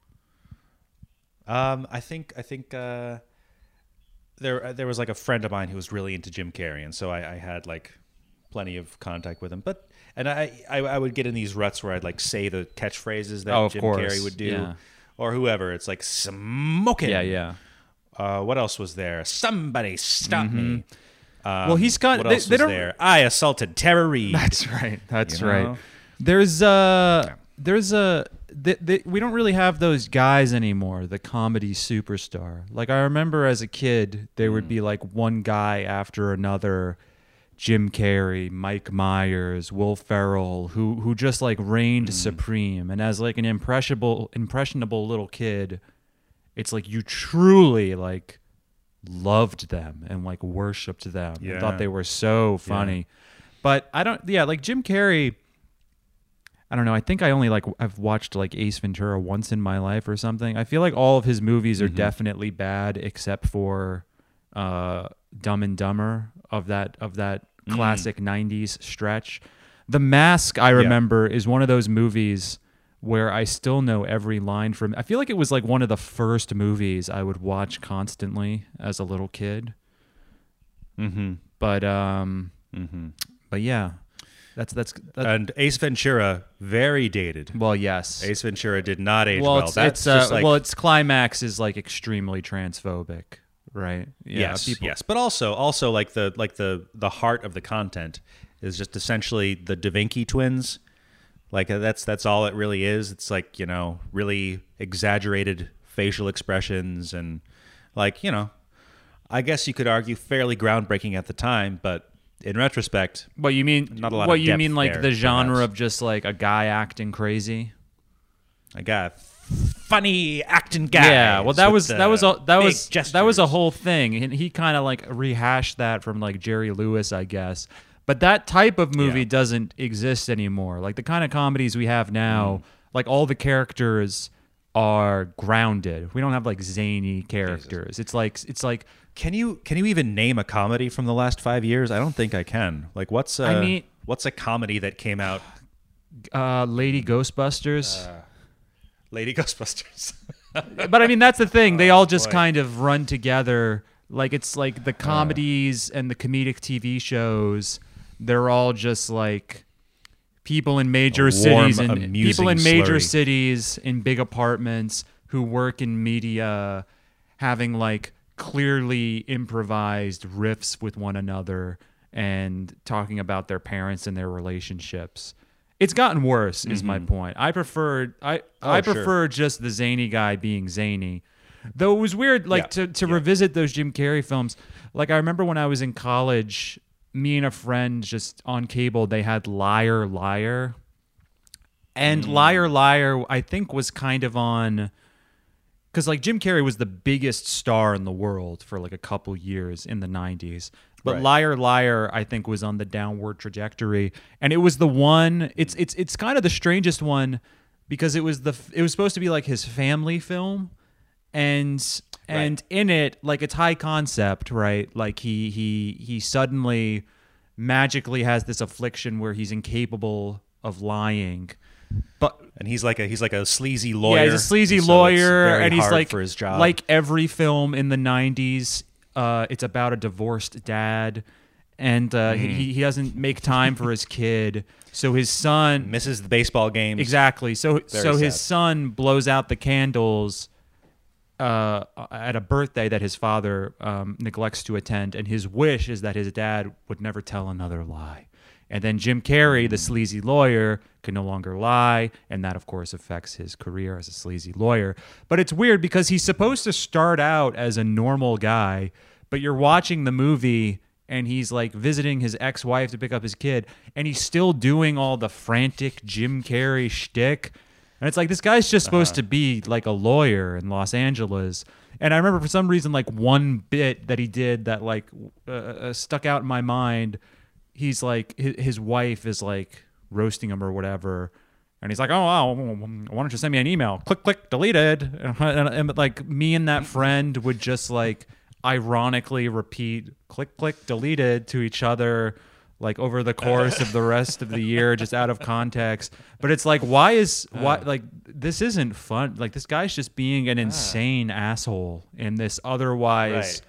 Um, I think I think uh, there there was like a friend of mine who was really into Jim Carrey, and so I, I had like plenty of contact with him. But and I, I I would get in these ruts where I'd like say the catchphrases that Oh, Jim course. Carrey would do, Yeah. or whoever. It's like smoking. Yeah, yeah. Uh, what else was there? Somebody stop me. Um, Well, he's got- What they- else they was there? I assaulted Tara [LAUGHS] Reade. That's right. That's You right. know? There's uh there's a th- th- we don't really have those guys anymore. The comedy superstar. Like I remember as a kid, there Hmm. would be like one guy after another. Jim Carrey, Mike Myers, Will Ferrell, who who just like reigned supreme. And as like an impressionable impressionable little kid, it's like you truly like loved them and like worshipped them. and Yeah. thought they were so funny. But I don't yeah, like Jim Carrey I don't know. I think I only like I've watched like Ace Ventura once in my life or something. I feel like all of his movies are definitely bad except for uh Dumb and Dumber of that of that classic 90s stretch. The Mask I remember is one of those movies where I still know every line from I feel like it was like one of the first movies I would watch constantly as a little kid. Mm-hmm. But um Mm-hmm. but yeah. That's that's that, And Ace Ventura, very dated. well yes. Ace Ventura did not age well, well. it's, That's it's uh, like well, its climax is like extremely transphobic, right? Yeah, yes, people- yes, but also also like the like the the heart of the content is just essentially the Da Vinci twins. Like uh, that's that's all it really is. It's like you know really exaggerated facial expressions and like you know, I guess you could argue fairly groundbreaking at the time, but in retrospect, What you mean? Not a lot What you mean, like there, the genre perhaps. of just like a guy acting crazy? A guy funny acting guy. yeah. Well, that was that was a, that was that was a whole thing, and he kind of like rehashed that from like Jerry Lewis, I guess. But that type of movie Yeah. doesn't exist anymore. Like the kind of comedies we have Mm. now, like all the characters are grounded. We don't have like zany characters. It's like it's like Can you can you even name a comedy from the last five years? I don't think I can. Like, what's a, I mean- what's a comedy that came out? uh, Lady Ghostbusters. Lady Ghostbusters. [LAUGHS] but I mean, that's the thing. They [LAUGHS] all just kind of run together. Like it's like the comedies and the comedic TV shows. They're all just like people in major warm, cities and people in major slurry. cities in big apartments who work in media, having like clearly improvised riffs with one another and talking about their parents and their relationships. It's gotten worse, is my point. I prefer I I Mm-hmm. Oh, sure. prefer just the zany guy being zany. Though it was weird, like Yeah, to, to revisit those Jim Carrey films. Like I remember when I was in college, me and a friend just on cable, they had Liar Liar. And Mm. Liar Liar, I think, was kind of on because like Jim Carrey was the biggest star in the world for like a couple years in the 90s. But Right. Liar Liar I think was on the downward trajectory and it was the one it's it's it's kind of the strangest one because it was the it was supposed to be like his family film and and in it like it's high concept, right? Like he he he suddenly magically has this affliction where he's incapable of lying. But and he's like a he's like a sleazy lawyer. yeah, he's a sleazy so lawyer, very and he's like for his job. like every film in the '90s. Uh, it's about a divorced dad, and uh, Mm-hmm. he he doesn't make time for his kid, so his son misses the baseball game exactly. So so his son blows out the candles uh, at a birthday that his father um, neglects to attend, and his wish is that his dad would never tell another lie. And then Jim Carrey, the sleazy lawyer, can no longer lie, and that, of course, affects his career as a sleazy lawyer. But it's weird because he's supposed to start out as a normal guy, but you're watching the movie and he's like visiting his ex-wife to pick up his kid, and he's still doing all the frantic Jim Carrey shtick. And it's like this guy's just supposed to be like a lawyer in Los Angeles. And I remember for some reason, like one bit that he did that like uh, uh, stuck out in my mind. He's like his, his wife is like roasting him or whatever, and he's like, "Oh, wow, why don't you send me an email? Click, click, deleted." [LAUGHS] And, and, and, like me and that friend would just like ironically repeat "click, click, deleted" to each other like over the [LAUGHS] course of the rest of the year just out of context. But it's like why is uh. why like this isn't fun. Like this guy's just being an uh. insane asshole in this otherwise Right.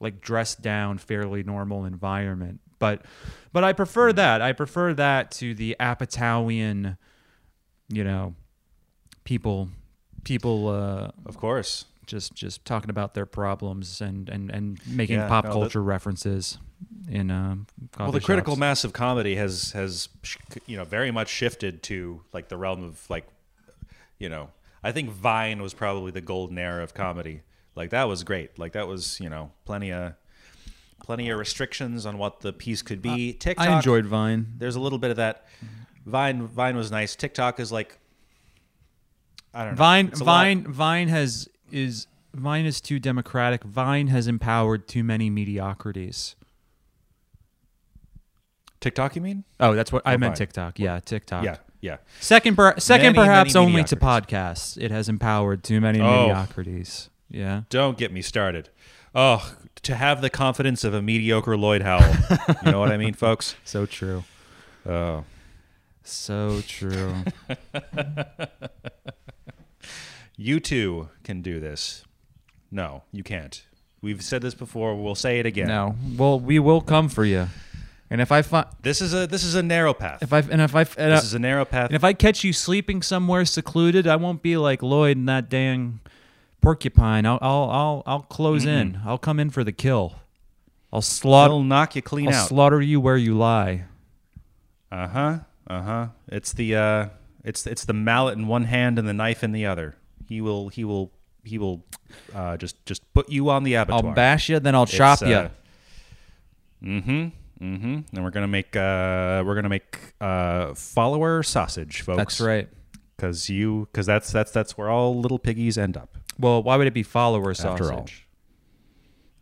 like dressed down fairly normal environment. But but i prefer mm. that. I prefer that to the apatowian you know people people uh of course. Just just talking about their problems and and and making Yeah, pop no, culture references in um well, the critical mass of comedy has has you know very much shifted to like the realm of like you know I think Vine was probably the golden era of comedy. Like that was great. Like that was you know plenty of plenty of restrictions on what the piece could be. TikTok, I enjoyed Vine. There's a little bit of that. Vine Vine was nice. TikTok is like I don't know. Vine a lot- Vine Vine has is Vine is too democratic. Vine has empowered too many mediocrities. TikTok, you mean? Oh, that's what I meant. Vine? TikTok, yeah, TikTok. Yeah, yeah. Second, per, second, Many, perhaps many only to podcasts. It has empowered too many Oh. mediocrities. Yeah. Don't get me started. Oh, to have the confidence of a mediocre Lloyd Howell. you know what I mean, folks? [LAUGHS] So true. Oh. So true. [LAUGHS] You too can do this. No, you can't. We've said this before. We'll say it again. no. Well, we will come for you. And if I find This is a this is a narrow path. if I and if I and, this I- is a narrow path. and if I catch you sleeping somewhere secluded, I won't be like Lloyd and that dang porcupine. I'll I'll I'll, I'll close in. I'll come in for the kill. I'll slaughter. I'll knock you clean I'll out. slaughter you where you lie. Uh huh. Uh huh. It's the uh, it's it's the mallet in one hand and the knife in the other. He will he will he will uh, just just put you on the abattoir. I'll bash you, then I'll chop you. Mm-hmm. Mm-hmm. And we're gonna make uh, we're gonna make uh, follower sausage, folks. That's right. Because you because that's that's that's where all little piggies end up. Well, why would it be follower sausage? After all.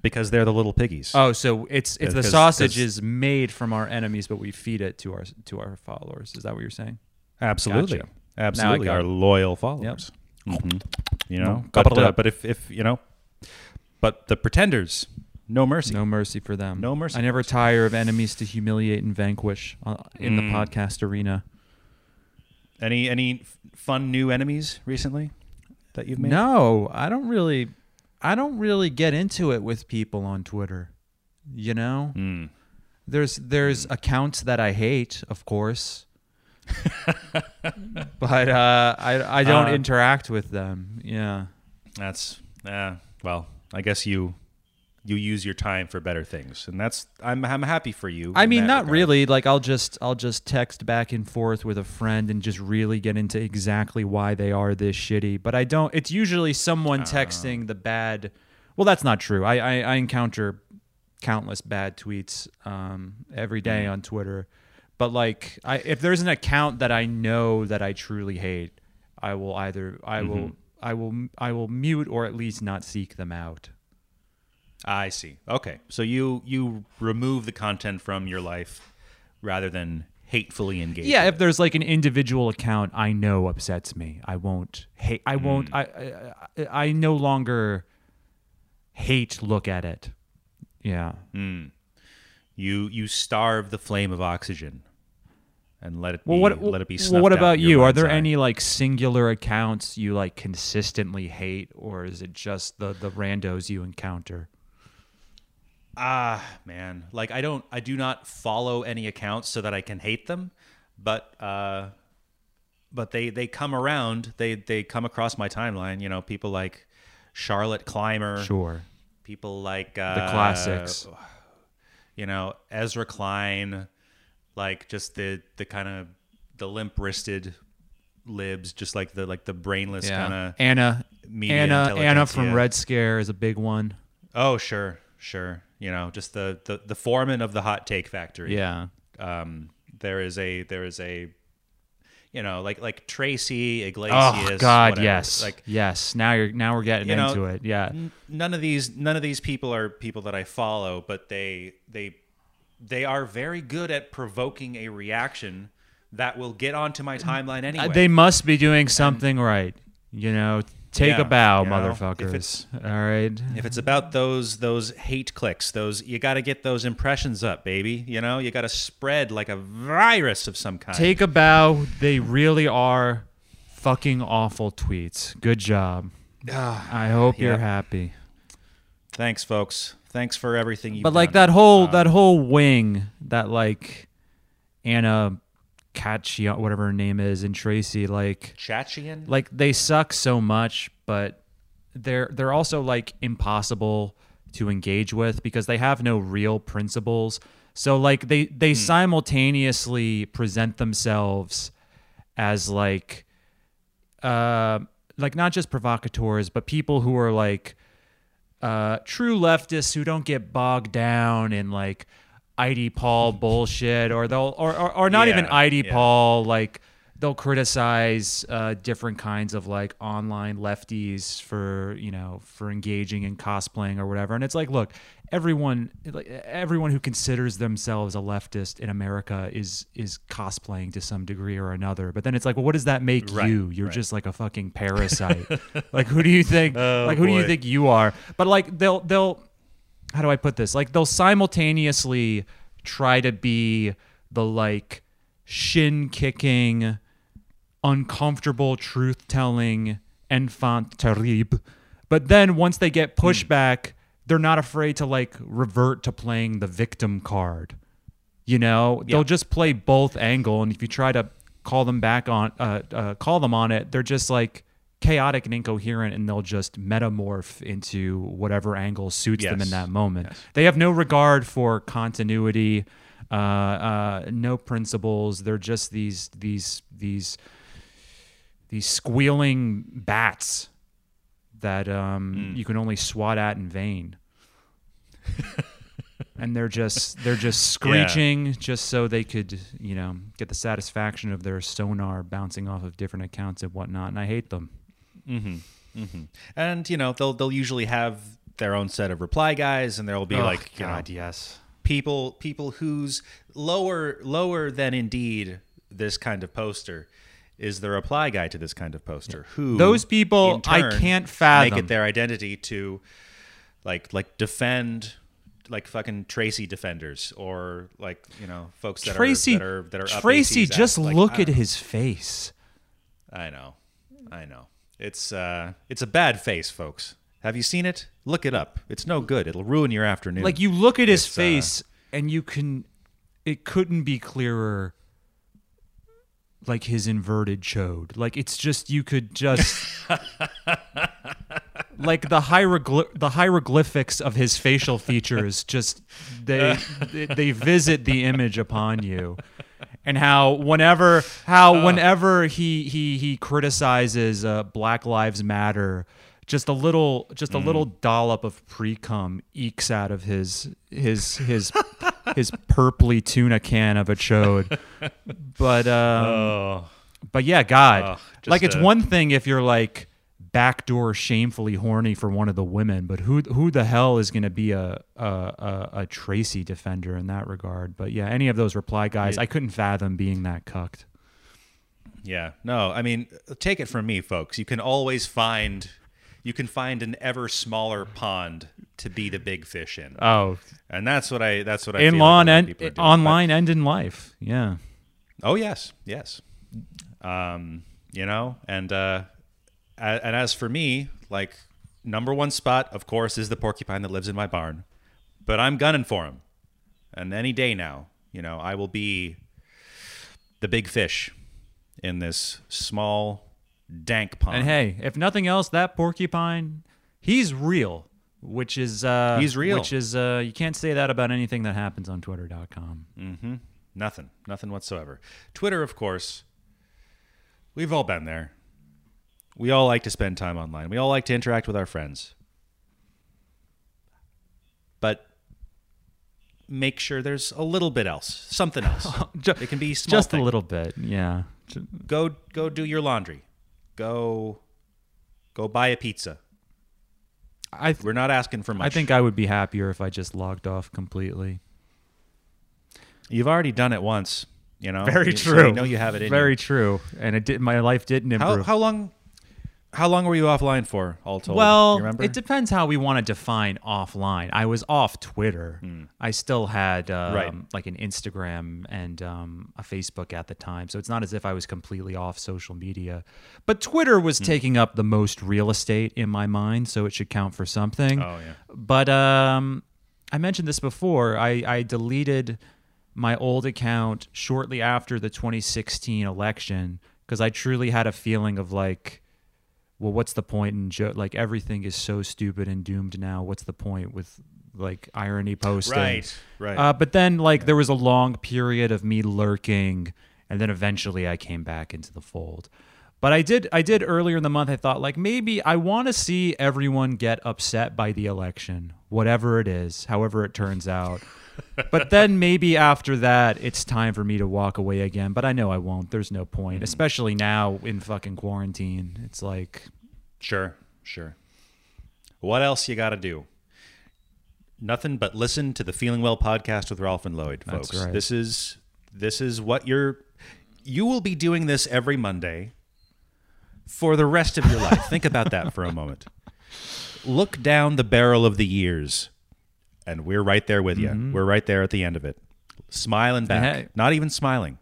Because they're the little piggies. Oh, so it's it's the sausage 'cause- is made from our enemies, but we feed it to our to our followers. Is that what you're saying? Absolutely, Gotcha. absolutely, got our it. loyal followers. Mhm. You know, Gobble but, uh, but if if you know, but the pretenders, no mercy. No mercy for them. No mercy I never tire of enemies to humiliate and vanquish uh, in the Mm. podcast arena. Any any f- fun new enemies recently that you've made? No, I don't really. I don't really get into it with people on Twitter. You know, Mm. there's there's accounts that I hate, of course, [LAUGHS] but uh, I I don't Uh, interact with them. Yeah. That's uh, well, I guess you you use your time for better things, and that's I'm I'm happy for you. I mean, not regard. really. Like, I'll just I'll just text back and forth with a friend and just really get into exactly why they are this shitty. But I don't. It's usually someone texting the bad. Well, that's not true. I I, I encounter countless bad tweets um, every day on Twitter. But like, I if there's an account that I know that I truly hate, I will either I mm-hmm. will I will I will mute or at least not seek them out. I see. Okay, so you you remove the content from your life rather than hatefully engage. Yeah, if there's like an individual account I know upsets me, I won't hate. I hmm. won't. I, I I I no longer hate look at it. Yeah. it. you you starve the flame of oxygen and let it Well, be, what let it be. well, what about you? Are there eye. any like singular accounts you like consistently hate, or is it just the the randos you encounter? Ah, man. Like I don't I do not follow any accounts so that I can hate them, but uh but they they come around, they they come across my timeline, you know, people like Charlotte Clymer, Sure. people like uh The classics. You know, Ezra Klein, like just the the kind of the limp-wristed libs, just like the like the brainless Yeah. kind of Anna. media Anna. Anna from. Red Scare is a big one. Oh, sure, sure. You know, just the the, the foreman of the hot take factory. Yeah. um, there is a there is a you know like like Tracy Iglesias. Oh God, whatever. yes, Like yes. Now you're now we're getting You know, into it. Yeah. n- none of these none of these people are people that I follow, but they they they are very good at provoking a reaction that will get onto my timeline anyway. Uh, They must be doing something right. You know, take Yeah, a bow, you know, motherfuckers. All right. if it's about those those hate clicks, those you got to get those impressions up, baby. You know, you got to spread like a virus of some kind. Take a bow. They really are fucking awful tweets. Good job. I hope you're happy. Thanks, folks. Thanks for everything you. But like that whole that whole wing, that like Anna Catchy, whatever her name is, and Tracy, like Chachian. like they suck so much, but they're they're also like impossible to engage with because they have no real principles. So like they they simultaneously present themselves as like uh like not just provocateurs but people who are like uh true leftists who don't get bogged down in like IDpol bullshit or they'll or or, or not even Yeah, ID yeah. Paul like they'll criticize uh, different kinds of like online lefties for you know for engaging in cosplaying or whatever. And it's like look everyone like everyone who considers themselves a leftist in America is is cosplaying to some degree or another. But then it's like well what does that make Right, you? You're right. just like a fucking [LAUGHS] parasite. Like who do you think Oh, like who do you think you are? But like they'll they'll how do I put this? Like they'll simultaneously try to be the like shin kicking, uncomfortable truth telling enfant terrible, but then once they get pushback, they're not afraid to like revert to playing the victim card. You know, they'll just play both angle, and if you try to call them back on, uh, uh, call them on it, they're just like chaotic and incoherent, and they'll just metamorph into whatever angle suits them in that moment. They have no regard for continuity, uh, uh, no principles. They're just these these these these squealing bats that um, mm. you can only swat at in vain. and they're just they're just [LAUGHS] screeching just so they could you know get the satisfaction of their sonar bouncing off of different accounts and whatnot. And I hate them. Mm-hmm. Mm-hmm. And you know they'll they'll usually have their own set of reply guys, and there'll be like you know, yes. people people whose lower lower than indeed this kind of poster is the reply guy to this kind of poster. Who Those people in I can't fathom. make it their identity to like like defend like fucking Tracy defenders or like you know folks that Tracy, are that are that are Tracy, just. Like, look at his face. I know, I know. It's uh, it's a bad face, folks. Have you seen it? Look it up. It's no good. It'll ruin your afternoon. Like you look at his It's, uh, face, and you can. It couldn't be clearer. Like his inverted chode. Like it's just you could just. [LAUGHS] like the hierogly- the hieroglyphics of his facial features just they they- they visit the image upon you and how whenever how whenever he he he criticizes uh, black lives matter just a little just a little dollop of pre-cum ekes out of his his his [LAUGHS] his purpley tuna can of a chode but um oh, but yeah, God, just like it's a- one thing if you're like backdoor shamefully horny for one of the women, but who who the hell is going to be a, a a a Tracy defender in that regard? But yeah, any of those reply guys, I couldn't fathom being that cucked. yeah. No, I mean, take it from me, folks. You can always find you can find an ever smaller pond to be the big fish in, Oh, and that's what I that's what I in feel law like a lot of and people are en- doing. online and in life. Yeah. Oh yes, yes. Um, you know, and uh, and as for me, like number one spot, of course, is the porcupine that lives in my barn, but I'm gunning for him, and any day now, you know, I will be the big fish in this small, dank pond. And hey, if nothing else, that porcupine, he's real. Which is uh He's real. Which is uh you can't say that about anything that happens on twitter.com. Mm. Nothing. Nothing whatsoever. Twitter, of course, we've all been there. We all like to spend time online. We all like to interact with our friends. But make sure there's a little bit else, something else. [LAUGHS] It can be small Just thing. a little bit. Yeah. Go go do your laundry. Go go buy a pizza. I th- We're not asking for much. I think I would be happier if I just logged off completely. you've already done it once, you know. Very You- so true. you know you have it in Very you. true. And it did. My life didn't How improve. how long how long were you offline for all told? well, it depends how we want to define offline. I was off Twitter. I still had um. Right. like an Instagram and um, a Facebook at the time, so it's not as if I was completely off social media. But Twitter was taking up the most real estate in my mind, so it should count for something. Oh, yeah. But um, I mentioned this before. I, I deleted my old account shortly after the 2016 election because I truly had a feeling of like well, what's the point in jo- like everything is so stupid and doomed now? What's the point with like irony posting? Right. Right. Uh, but then like there was a long period of me lurking, and then eventually I came back into the fold. But I did I did earlier in the month I thought like maybe I want to see everyone get upset by the election, whatever it is, however it turns out. But then maybe after that it's time for me to walk away again, but I know I won't. There's no point, mm-hmm. especially now in fucking quarantine. It's like Sure, sure. What else you got to do? Nothing but listen to the Feeling Well podcast with Ralph and Lloyd, folks. right. This is this is what you're you will be doing this every Monday for the rest of your life. [LAUGHS] Think about that for a moment. Look down the barrel of the years and we're right there with you. We're right there at the end of it. Smiling back. Mm-hmm. hey. Not even smiling.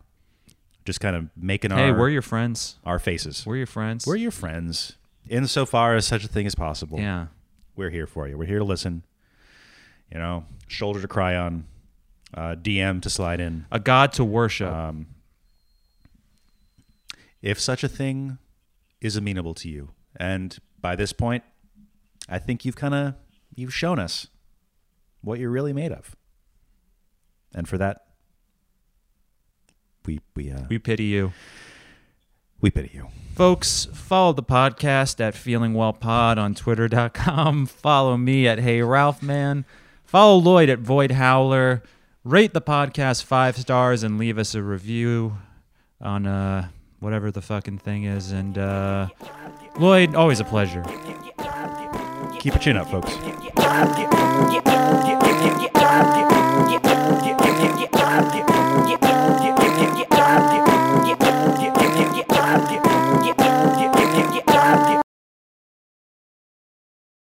Just kind of making hey, our we're your friends. our faces. We're your friends. We're your friends, insofar as such a thing is possible. yeah. We're here for you. We're here to listen. You know, shoulder to cry on, uh, DM to slide in. A god to worship. Um, if such a thing is amenable to you, and by this point, I think you've kind of you've shown us what you're really made of, and for that, we we uh, we pity you. we pity you. Folks, follow the podcast at Feeling Well Pod on Twitter.com. Follow me at Hey Ralph Man. Follow Lloyd at Void Howler. Rate the podcast five stars and leave us a review on uh, whatever the fucking thing is. And uh, Lloyd, always a pleasure. Keep your chin up, folks.